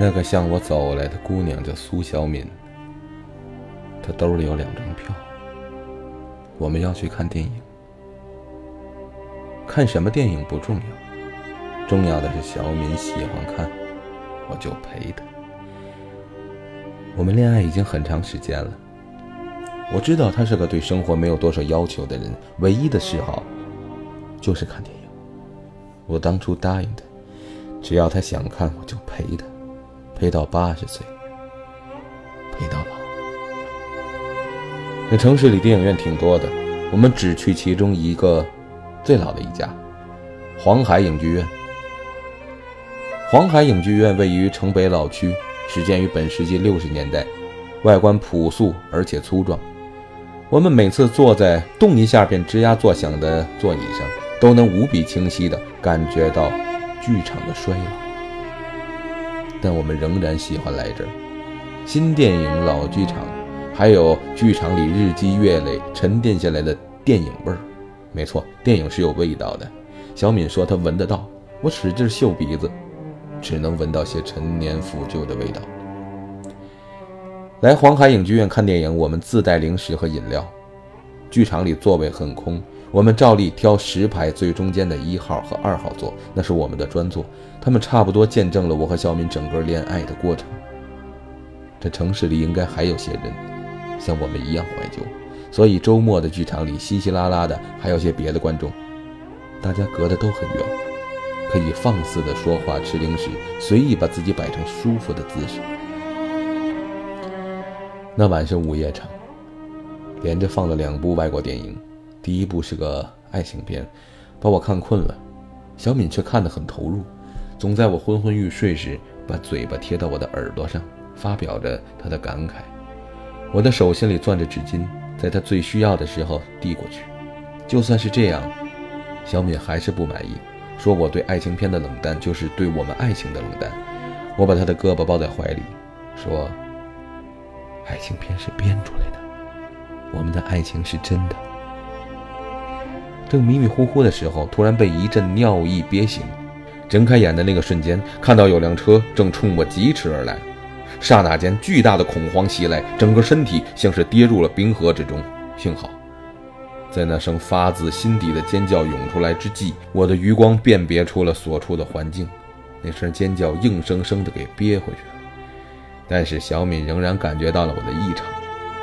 那个向我走来的姑娘叫苏小敏，她兜里有两张票。我们要去看电影，看什么电影不重要，重要的是小敏喜欢看，我就陪她。我们恋爱已经很长时间了，我知道她是个对生活没有多少要求的人，唯一的嗜好就是看电影。我当初答应她，只要她想看，我就陪她。陪到八十岁，陪到老。那城市里电影院挺多的，我们只去其中一个最老的一家——黄海影剧院。黄海影剧院位于城北老区，始建于本世纪六十年代，外观朴素而且粗壮。我们每次坐在动一下便吱呀作响的座椅上，都能无比清晰地感觉到剧场的衰老。但我们仍然喜欢来这儿，新电影、老剧场，还有剧场里日积月累沉淀下来的电影味儿。没错，电影是有味道的。小敏说她闻得到，我使劲嗅鼻子，只能闻到些陈年腐旧的味道。来黄海影剧院看电影，我们自带零食和饮料。剧场里座位很空。我们照例挑十排最中间的一号和二号座，那是我们的专座。他们差不多见证了我和小敏整个恋爱的过程。这城市里应该还有些人像我们一样怀旧，所以周末的剧场里稀稀拉拉的还有些别的观众，大家隔得都很远，可以放肆的说话、吃零食，随意把自己摆成舒服的姿势。那晚是午夜场，连着放了两部外国电影。第一部是个爱情片，把我看困了，小敏却看得很投入，总在我昏昏欲睡时把嘴巴贴到我的耳朵上，发表着她的感慨。我的手心里攥着纸巾，在她最需要的时候递过去。就算是这样，小敏还是不满意，说我对爱情片的冷淡就是对我们爱情的冷淡。我把她的胳膊抱在怀里，说：“爱情片是编出来的，我们的爱情是真的。”正迷迷糊糊的时候，突然被一阵尿意憋醒，睁开眼的那个瞬间，看到有辆车正冲我疾驰而来，刹那间巨大的恐慌袭来，整个身体像是跌入了冰河之中。幸好，在那声发自心底的尖叫涌出来之际，我的余光辨别出了所处的环境，那声尖叫硬生生的给憋回去了。但是小敏仍然感觉到了我的异常，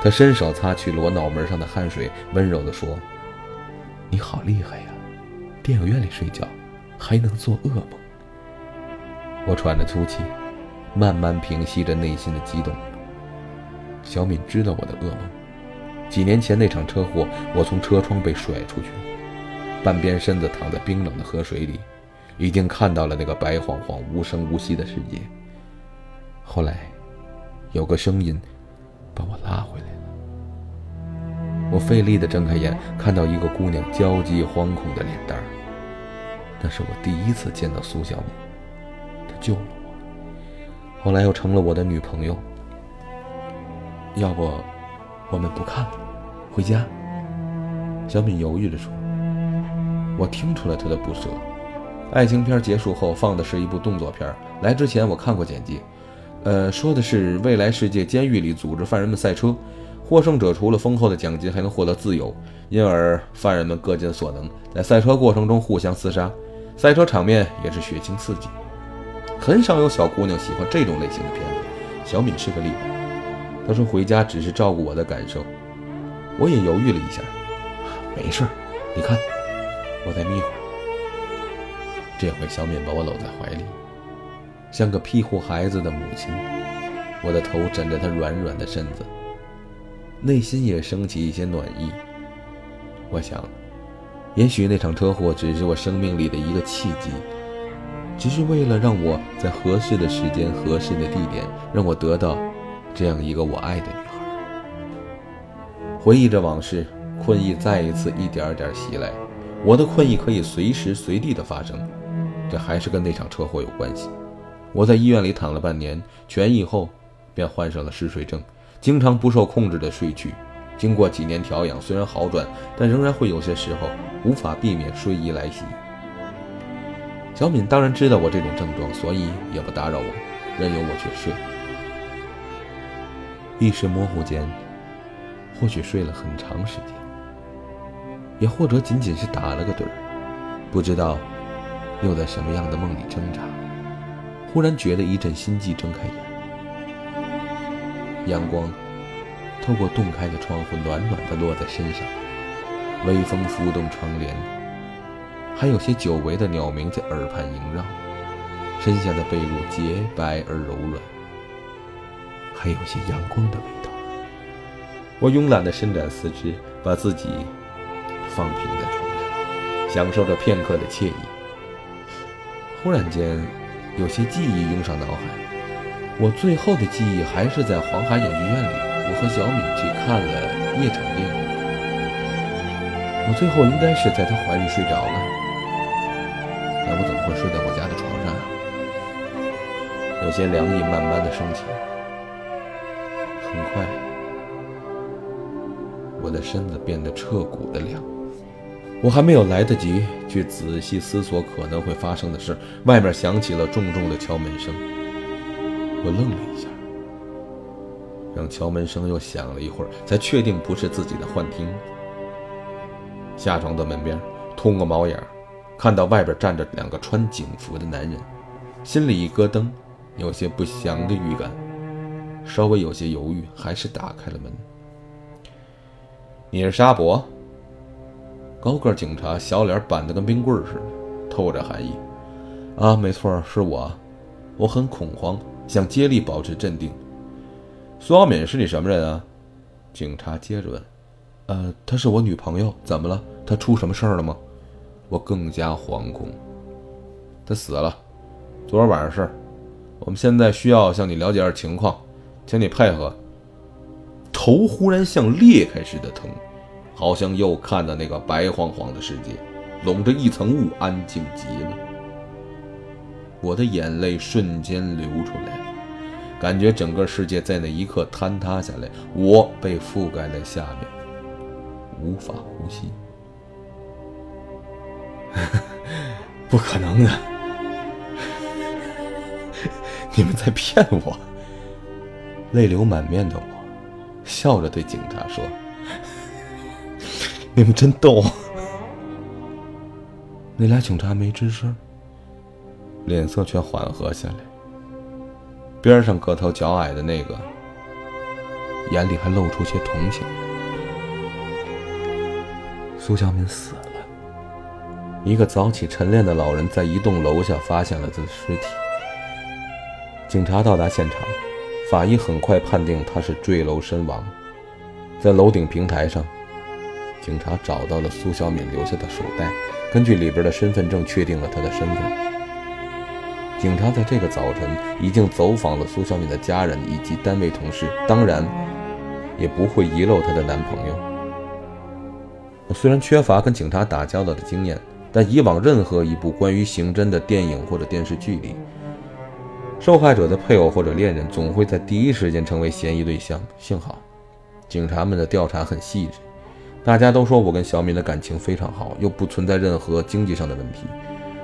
她伸手擦去了我脑门上的汗水，温柔地说。你好厉害呀！电影院里睡觉，还能做噩梦。我喘着粗气，慢慢平息着内心的激动。小敏知道我的噩梦。几年前那场车祸，我从车窗被甩出去，半边身子躺在冰冷的河水里，已经看到了那个白晃晃、无声无息的世界。后来，有个声音把我拉回来了。我费力地睁开眼，看到一个姑娘焦急惶恐的脸蛋儿。那是我第一次见到苏小敏，她救了我，后来又成了我的女朋友。要不，我们不看了，回家。小敏犹豫着说。我听出了她的不舍。爱情片结束后放的是一部动作片，来之前我看过简介，呃，说的是未来世界监狱里组织犯人们赛车。获胜者除了丰厚的奖金，还能获得自由，因而犯人们各尽所能，在赛车过程中互相厮杀，赛车场面也是血腥刺激。很少有小姑娘喜欢这种类型的片子，小敏是个例外。她说回家只是照顾我的感受，我也犹豫了一下，没事儿，你看，我再眯会儿。这回小敏把我搂在怀里，像个庇护孩子的母亲，我的头枕着她软软的身子。内心也升起一些暖意。我想，也许那场车祸只是我生命里的一个契机，只是为了让我在合适的时间、合适的地点，让我得到这样一个我爱的女孩。回忆着往事，困意再一次一点点袭来。我的困意可以随时随地的发生，这还是跟那场车祸有关系。我在医院里躺了半年，痊愈后便患上了嗜睡症。经常不受控制的睡去，经过几年调养，虽然好转，但仍然会有些时候无法避免睡意来袭。小敏当然知道我这种症状，所以也不打扰我。任由我去睡。意识模糊间，或许睡了很长时间，也或者仅仅是打了个盹儿，不知道又在什么样的梦里挣扎。忽然觉得一阵心悸，睁开眼，阳光透过洞开的窗户，暖暖的落在身上，微风拂动窗帘，还有些久违的鸟鸣在耳畔萦绕。身下的被褥洁白而柔软，还有些阳光的味道。我慵懒地伸展四肢，把自己放平在床上，享受着片刻的惬意。忽然间，有些记忆涌上脑海。我最后的记忆还是在黄海影剧院里，我和小敏去看了夜场电影。我最后应该是在她怀里睡着了，但我怎么会睡在我家的床上啊？有些凉意慢慢的升起，很快，我的身子变得彻骨的凉。我还没有来得及去仔细思索可能会发生的事，外面响起了重重的敲门声。我愣了一下，让敲门声又响了一会儿，才确定不是自己的幻听。下床到门边，通个猫眼儿，看到外边站着两个穿警服的男人，心里一咯噔。有些不祥的预感，稍微有些犹豫，还是打开了门。你是沙伯？高个警察小脸板得跟冰棍似的，透着寒意。啊，没错，是我。我很恐慌，想竭力保持镇定。苏小敏是你什么人啊？警察接着问。呃，她是我女朋友。怎么了？她出什么事儿了吗？我更加惶恐。她死了，昨儿晚上事儿。我们现在需要向你了解点情况，请你配合。头忽然像裂开似的疼，好像又看到那个白晃晃的世界，笼着一层雾，安静极了。我的眼泪瞬间流出来了，感觉整个世界在那一刻坍塌下来，我被覆盖在下面，无法呼吸。不可能的。你们在骗我！泪流满面的我，笑着对警察说：“ 你们真逗。”那俩警察没吱声，脸色却缓和下来。边上个头较矮的那个，眼里还露出些同情。苏小敏死了，一个早起晨练的老人在一栋楼下发现了他的尸体。警察到达现场，法医很快判定他是坠楼身亡。在楼顶平台上，警察找到了苏小敏留下的手袋，根据里边的身份证确定了他的身份。警察在这个早晨已经走访了苏小敏的家人以及单位同事，当然也不会遗漏她的男朋友。我虽然缺乏跟警察打交道的经验，但以往任何一部关于刑侦的电影或者电视剧里，受害者的配偶或者恋人总会在第一时间成为嫌疑对象。幸好，警察们的调查很细致。大家都说我跟小敏的感情非常好，又不存在任何经济上的问题。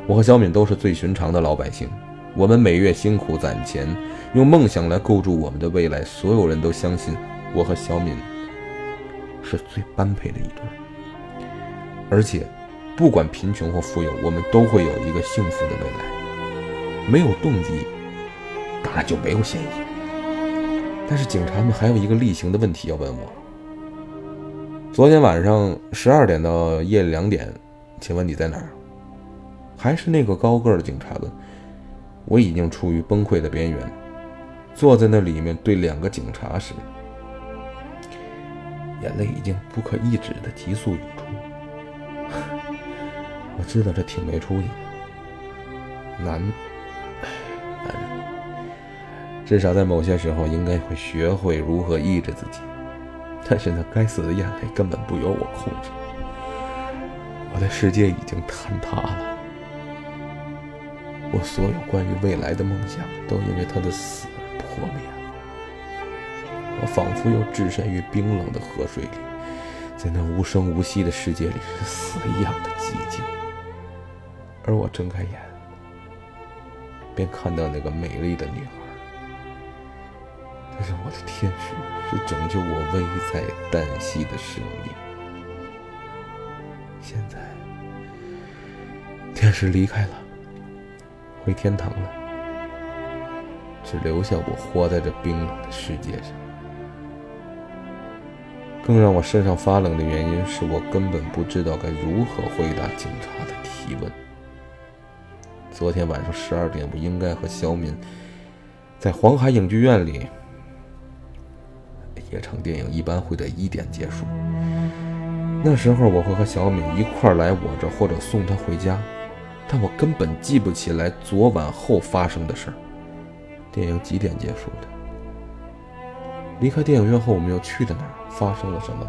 我和小敏都是最寻常的老百姓，我们每月辛苦攒钱，用梦想来构筑我们的未来。所有人都相信我和小敏是最般配的一对。而且，不管贫穷或富有，我们都会有一个幸福的未来。没有动机。当然就没有嫌疑，但是警察们还有一个例行的问题要问我：昨天晚上十二点到夜里两点，请问你在哪儿？还是那个高个的警察问。我已经处于崩溃的边缘，坐在那里面对两个警察时，眼泪已经不可抑制的急速涌出。我知道这挺没出息的，男，男人。至少在某些时候，应该会学会如何抑制自己。但是那该死的眼泪根本不由我控制，我的世界已经坍塌了。我所有关于未来的梦想，都因为他的死而破灭了。我仿佛又置身于冰冷的河水里，在那无声无息的世界里，是死一样的寂静。而我睁开眼，便看到那个美丽的女孩。她是我的天使，是拯救我危在旦夕的生命。现在，天使离开了，回天堂了，只留下我活在这冰冷的世界上。更让我身上发冷的原因是我根本不知道该如何回答警察的提问。昨天晚上十二点，我应该和小敏在黄海影剧院里。夜场电影一般会在一点结束，那时候我会和小敏一块来我这，或者送她回家。但我根本记不起来昨晚后发生的事儿。电影几点结束的？离开电影院后，我们又去了哪儿？发生了什么？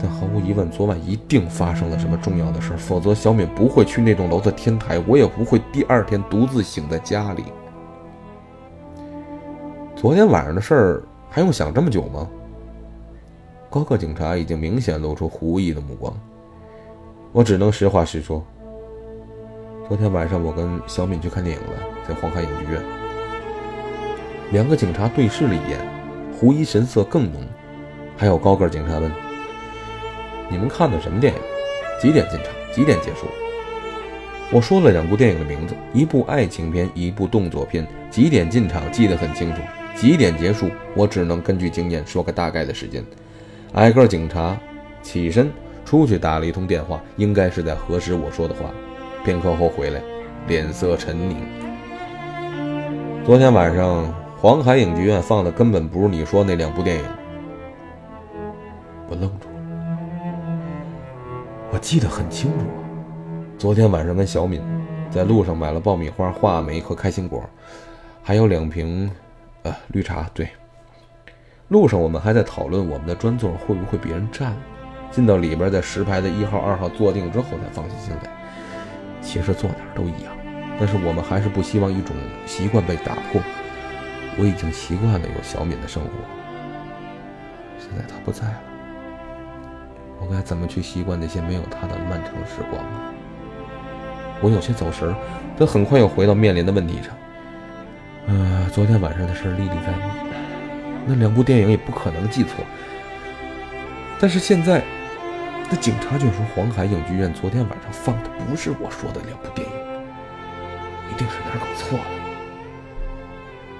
但毫无疑问，昨晚一定发生了什么重要的事儿，否则小敏不会去那栋楼的天台，我也不会第二天独自醒在家里。昨天晚上的事儿还用想这么久吗？高个警察已经明显露出狐疑的目光，我只能实话实说。昨天晚上我跟小敏去看电影了，在黄海影剧院。两个警察对视了一眼，胡一神色更浓。还有高个警察问：“你们看的什么电影？几点进场？几点结束？”我说了两部电影的名字，一部爱情片，一部动作片。几点进场记得很清楚，几点结束我只能根据经验说个大概的时间。挨个警察起身出去打了一通电话，应该是在核实我说的话。片刻后回来，脸色沉凝。昨天晚上黄海影剧院放的根本不是你说那两部电影。我愣住了，我记得很清楚，昨天晚上跟小敏在路上买了爆米花、话梅和开心果，还有两瓶，呃，绿茶。对，路上我们还在讨论我们的专座会不会别人占。进到里边，在十排的一号、二号坐定之后，才放下心来。其实坐哪儿都一样，但是我们还是不希望一种习惯被打破。我已经习惯了有小敏的生活，现在她不在了。我该怎么去习惯那些没有他的漫长时光呢？我有些走神儿，但很快又回到面临的问题上。呃，昨天晚上的事历历在目，那两部电影也不可能记错。但是现在，那警察却说黄海影剧院昨天晚上放的不是我说的两部电影，一定是哪儿搞错了。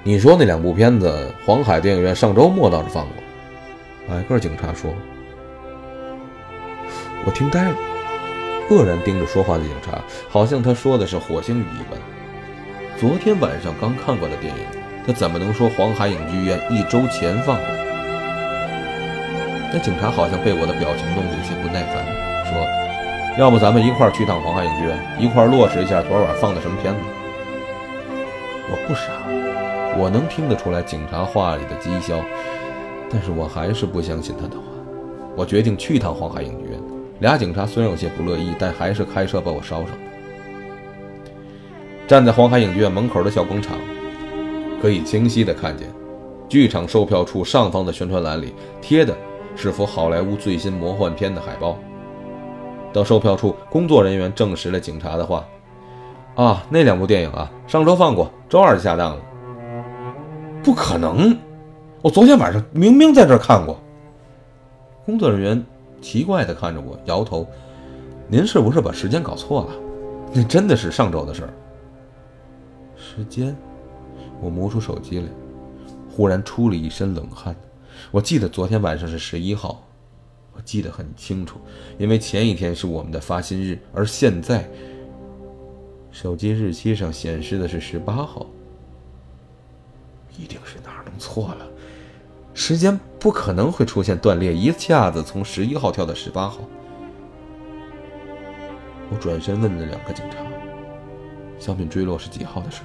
你说那两部片子，黄海电影院上周末倒是放过。矮个警察说。我听呆了，愕然盯着说话的警察，好像他说的是火星语一般。昨天晚上刚看过的电影，他怎么能说黄海影剧院一周前放过？那警察好像被我的表情弄得有些不耐烦，说：“要不咱们一块儿去趟黄海影剧院，一块儿落实一下昨晚放的什么片子？”我不傻，我能听得出来警察话里的讥笑，但是我还是不相信他的话。我决定去趟黄海影剧院。俩警察虽然有些不乐意，但还是开车把我捎上。站在黄海影剧院门口的小广场，可以清晰地看见，剧场售票处上方的宣传栏里贴的是幅好莱坞最新魔幻片的海报。到售票处工作人员证实了警察的话：“啊，那两部电影啊，上周放过，周二就下档了。”不可能！我昨天晚上明明在这看过。工作人员。奇怪地看着我，摇头：“您是不是把时间搞错了？那真的是上周的事儿。”时间，我摸出手机来，忽然出了一身冷汗。我记得昨天晚上是十一号，我记得很清楚，因为前一天是我们的发薪日，而现在手机日期上显示的是十八号，一定是哪儿弄错了。时间不可能会出现断裂，一下子从十一号跳到十八号。我转身问了两个警察：“小敏坠落是几号的事？”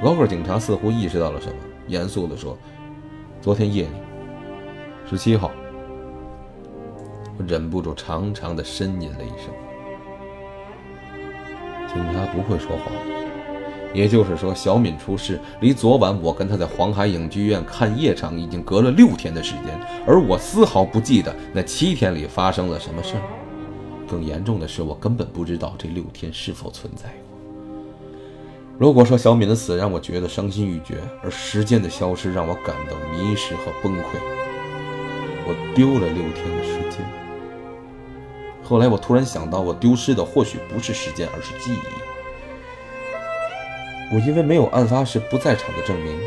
高个警察似乎意识到了什么，严肃地说：“昨天夜里，十七号。”我忍不住长长的呻吟了一声。警察不会说谎。也就是说，小敏出事离昨晚我跟她在黄海影剧院看夜场已经隔了六天的时间，而我丝毫不记得那七天里发生了什么事儿。更严重的是，我根本不知道这六天是否存在。如果说小敏的死让我觉得伤心欲绝，而时间的消失让我感到迷失和崩溃，我丢了六天的时间。后来我突然想到，我丢失的或许不是时间，而是记忆。我因为没有案发时不在场的证明，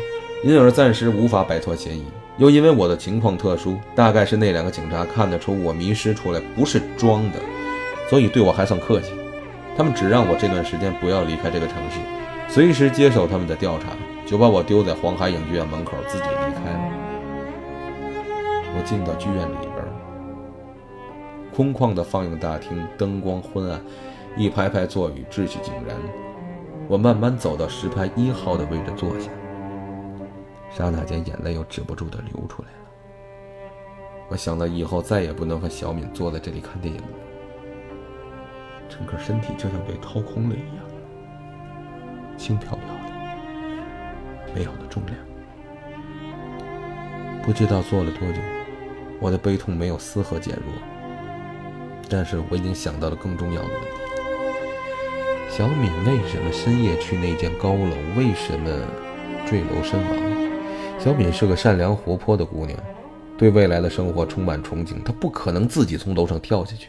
因而暂时无法摆脱嫌疑。又因为我的情况特殊，大概是那两个警察看得出我迷失出来不是装的，所以对我还算客气。他们只让我这段时间不要离开这个城市。随时接受他们的调查，就把我丢在黄海影剧院门口，自己离开了。我进到剧院里边，空旷的放映大厅，灯光昏暗，一排排座椅秩序井然。我慢慢走到十排一号的位置坐下，刹那间眼泪又止不住的流出来了。我想到以后再也不能和小敏坐在这里看电影了，整个身体就像被掏空了一样。轻飘飘的，没有了重量。不知道坐了多久，我的悲痛没有丝毫减弱。但是我已经想到了更重要的问题：小敏为什么深夜去那间高楼？为什么坠楼身亡？小敏是个善良活泼的姑娘，对未来的生活充满憧憬。她不可能自己从楼上跳下去。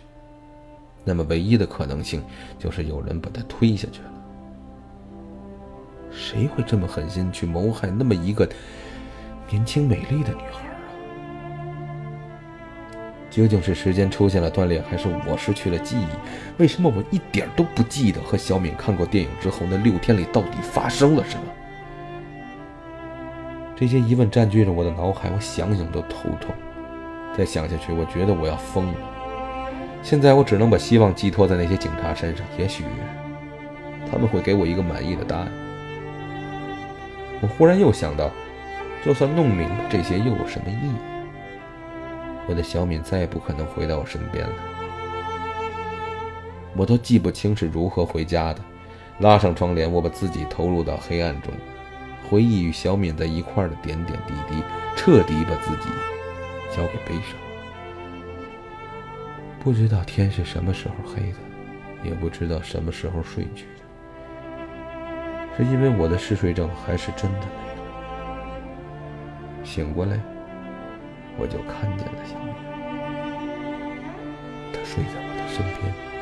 那么，唯一的可能性就是有人把她推下去了。谁会这么狠心去谋害那么一个年轻美丽的女孩啊？究竟是时间出现了断裂，还是我失去了记忆？为什么我一点都不记得和小敏看过电影之后那六天里到底发生了什么？这些疑问占据着我的脑海，我想想都头痛。再想下去，我觉得我要疯了。现在我只能把希望寄托在那些警察身上，也许他们会给我一个满意的答案。我忽然又想到，就算弄明白这些，又有什么意义？我的小敏再也不可能回到我身边了。我都记不清是如何回家的。拉上窗帘，我把自己投入到黑暗中，回忆与小敏在一块的点点滴滴，彻底把自己交给悲伤。不知道天是什么时候黑的，也不知道什么时候睡去的。是因为我的嗜睡症，还是真的累了？醒过来，我就看见了小明，他睡在我的身边。